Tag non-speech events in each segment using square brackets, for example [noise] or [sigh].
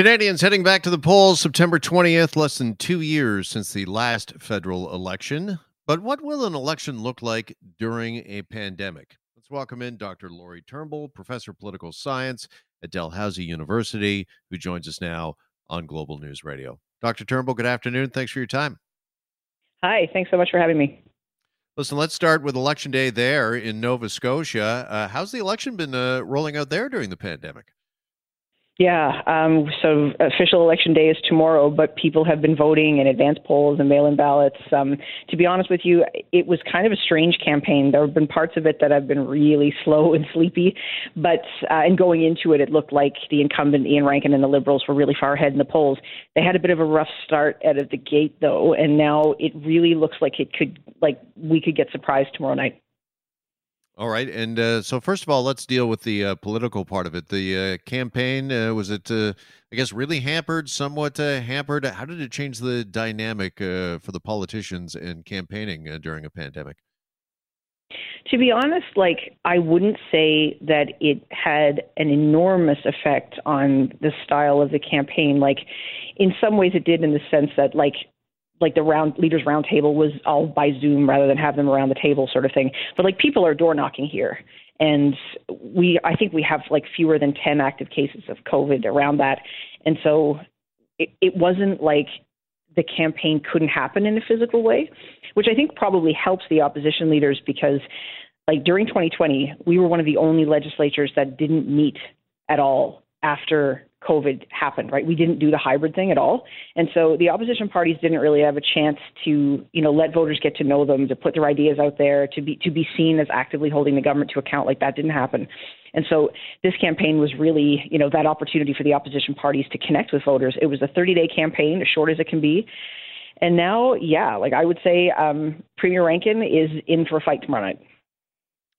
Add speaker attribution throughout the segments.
Speaker 1: Canadians heading back to the polls September 20th, less than two years since the last federal election. But what will an election look like during a pandemic? Let's welcome in Dr. Lori Turnbull, professor of political science at Dalhousie University, who joins us now on Global News Radio. Dr. Turnbull, good afternoon. Thanks for your time.
Speaker 2: Hi, thanks so much for having me.
Speaker 1: Listen, let's start with Election Day there in Nova Scotia. Uh, how's the election been uh, rolling out there during the pandemic?
Speaker 2: Yeah, um, so official election day is tomorrow, but people have been voting in advance polls and mail in ballots. Um, to be honest with you, it was kind of a strange campaign. There have been parts of it that have been really [laughs] slow and sleepy, but uh, and going into it, it looked like the incumbent Iain Rankin and the Liberals were really far ahead in the polls. They had a bit of a rough start out of the gate, though, and now it really looks like it could, like, we could get surprised tomorrow night.
Speaker 1: All right, and uh, so first of all, let's deal with the uh, political part of it. The uh, campaign uh, was it, uh, I guess, really hampered, somewhat uh, hampered. How did it change the dynamic for the politicians in campaigning during a pandemic?
Speaker 2: To be honest, like I wouldn't say that it had an enormous effect on the style of the campaign. Like in some ways, it did in the sense that like like the round leaders roundtable was all by Zoom rather than have them around the table sort of thing. But like people are door knocking here. And we I think we have like fewer than ten active cases of COVID around that. And so it, it wasn't like the campaign couldn't happen in a physical way, which I think probably helps the opposition leaders because like during 2020, we were one of the only legislatures that didn't meet at all after COVID happened, right? We didn't do the hybrid thing at all. And so the opposition parties didn't really have a chance to, you know, let voters get to know them, to put their ideas out there, to be to be seen as actively holding the government to account like that didn't happen. And so this campaign was really, you know, that opportunity for the opposition parties to connect with voters. It was a 30-day campaign, as short as it can be. And now, yeah, like I would say, um, Premier Rankin is in for a fight tomorrow night.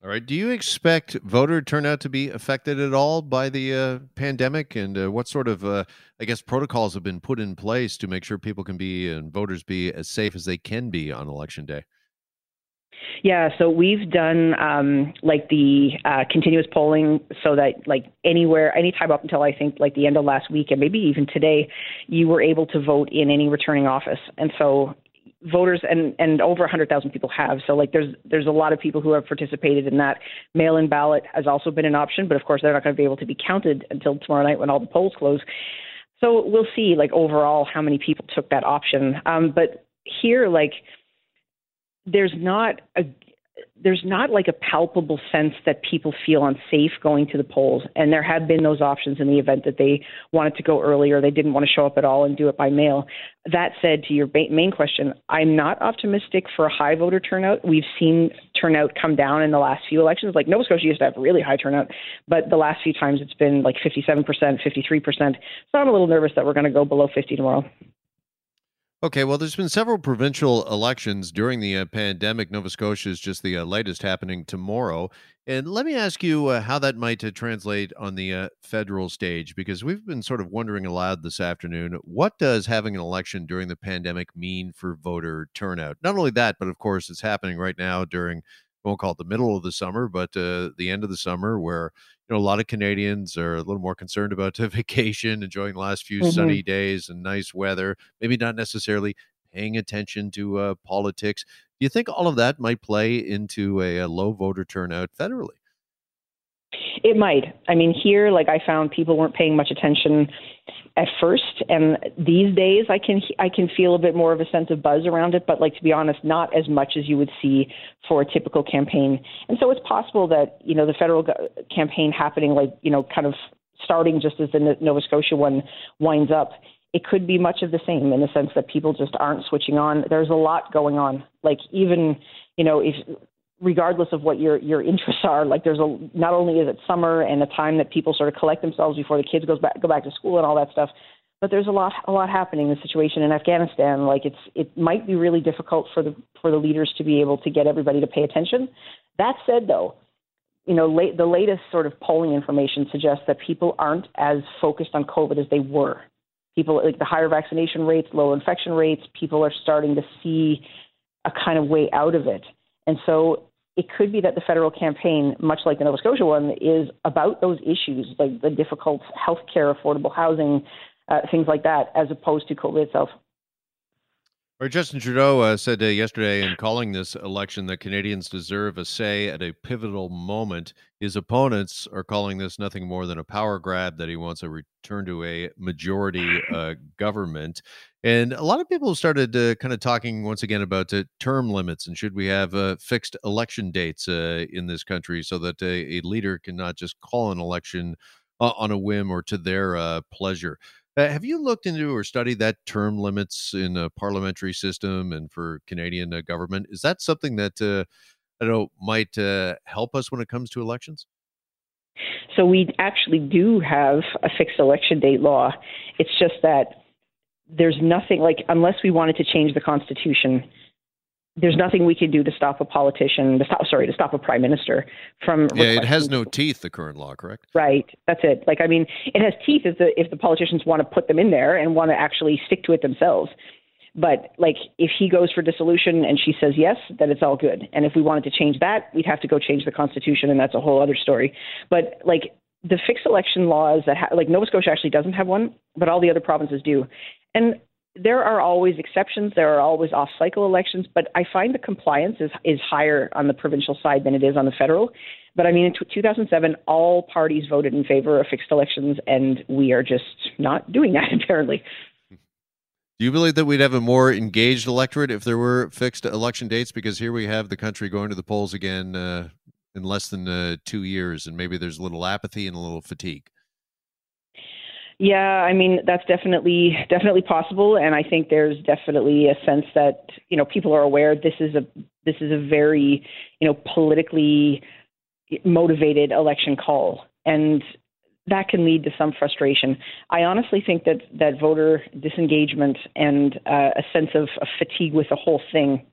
Speaker 1: All right. Do you expect voter turnout to be affected at all by the uh, pandemic? And uh, what sort of, uh, I guess, protocols have been put in place to make sure people can be and voters be as safe as they can be on election day?
Speaker 2: Yeah, so we've done um, like the uh, continuous polling so that like anywhere, anytime up until I think like the end of last week and maybe even today, you were able to vote in any returning office. And so voters and and over 100,000 people have. So like there's there's a lot of people who have participated in that. Mail-in ballot has also been an option, but of course they're not going to be able to be counted until tomorrow night when all the polls close. So we'll see like overall how many people took that option. Um, but here like there's not a there's not like a palpable sense that people feel unsafe going to the polls. And there have been those options in the event that they wanted to go earlier, they didn't want to show up at all and do it by mail. That said, to your main question, I'm not optimistic for a high voter turnout. We've seen turnout come down in the last few elections. Like Nova Scotia used to have really high turnout, but the last few times it's been like 57%, 53%. So I'm a little nervous that we're going to go below 50 tomorrow.
Speaker 1: Okay, well, there's been several provincial elections during the uh, pandemic. Nova Scotia is just the uh, latest happening tomorrow. And let me ask you uh, how that might uh, translate on the uh, federal stage, because we've been sort of wondering aloud this afternoon what does having an election during the pandemic mean for voter turnout? Not only that, but of course, it's happening right now during won't call it the middle of the summer, but uh, the end of the summer, where you know a lot of Canadians are a little more concerned about [laughs] vacation, enjoying the last few mm-hmm. sunny days and nice weather. Maybe not necessarily paying attention to uh, politics. Do you think all of that might play into a, a low voter turnout federally?
Speaker 2: It might. I mean, here, like I found people weren't paying much attention at first, and these days I can I can feel a bit more of a sense of buzz around it. But like to be honest, not as much as you would see for a typical campaign. And so it's possible that you know the federal campaign happening like you know kind of starting just as the Nova Scotia one winds up. It could be much of the same in the sense that people just aren't switching on. There's a lot going on. Like even you know if regardless of what your your interests are like there's a not only is it summer and a time that people sort of collect themselves before the kids goes back go back to school and all that stuff but there's a lot a lot happening in the situation in Afghanistan. Like it's it might be really difficult for the for the leaders to be able to get everybody to pay attention. That said though you know late, the latest sort of polling information suggests that people aren't as focused on covid as they were. People like the higher vaccination rates low infection rates people are starting to see a kind of way out of it. And so it could be that the federal campaign, much like the Nova Scotia one, is about those issues, like the difficult health care, affordable housing, uh, things like that, as opposed to COVID itself.
Speaker 1: Or Justin Trudeau uh, said uh, yesterday in calling this election that Canadians deserve a say at a pivotal moment. His opponents are calling this nothing more than a power grab, that he wants a return to a majority uh, government. And a lot of people started uh, kind of talking once again about uh, term limits and should we have uh, fixed election dates in this country so that a leader cannot just call an election on a whim or to their pleasure. Uh, have you looked into or studied that term limits in a parliamentary system and for Canadian uh, government? Is that something that uh, I don't know might uh, help us when it comes to elections?
Speaker 2: So we actually do have a fixed election date law. It's just that there's nothing like unless we wanted to change the constitution there's nothing we can do to stop a politician to stop sorry to stop a prime minister from
Speaker 1: yeah it has no teeth the current law correct?
Speaker 2: Right that's it. Like i mean it has teeth if the if the politicians want to put them in there and want to actually stick to it themselves. But like if he goes for dissolution and she says yes then it's all good. And if we wanted to change that we'd have to go change the constitution and that's a whole other story. But like the fixed election laws that ha- like nova scotia actually doesn't have one but all the other provinces do. And there are always exceptions. There are always off cycle elections, but I find the compliance is, is higher on the provincial side than it is on the federal. But I mean, in 2007, all parties voted in favor of fixed elections, and we are just not doing that, [laughs] apparently.
Speaker 1: Do you believe that we'd have a more engaged electorate if there were fixed election dates? Because here we have the country going to the polls again uh, in less than uh, two years, and maybe there's a little apathy and a little fatigue.
Speaker 2: Yeah, I mean that's definitely definitely possible, and I think there's definitely a sense that you know people are aware this is a this is a very you know politically motivated election call, and that can lead to some frustration. I honestly think that that voter disengagement and uh, a sense of, of fatigue with the whole thing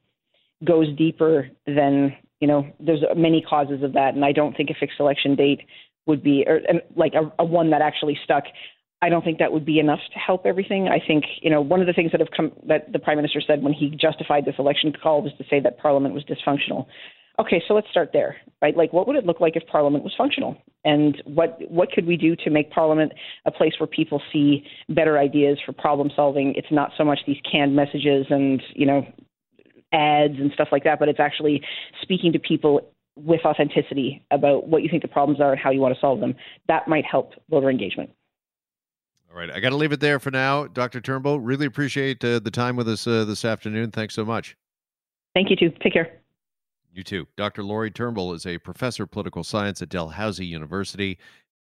Speaker 2: goes deeper than you know. There's many causes of that, and I don't think a fixed election date would be or like a, a one that actually stuck I don't think that would be enough to help everything. I think, you know, one of the things that have come that the prime minister said when he justified this election call was to say that parliament was dysfunctional. Okay, so let's start there, right? Like, what would it look like if parliament was functional, and what what could we do to make parliament a place where people see better ideas for problem solving? It's not so much these canned messages and you know ads and stuff like that, but it's actually speaking to people with authenticity about what you think the problems are and how you want to solve them. That might help voter engagement.
Speaker 1: Right, I got to leave it there for now, Dr. Turnbull. Really appreciate uh, the time with us uh, this afternoon. Thanks so much.
Speaker 2: Thank you too. Take care.
Speaker 1: You too. Dr. Lori Turnbull is a professor of political science at Dalhousie University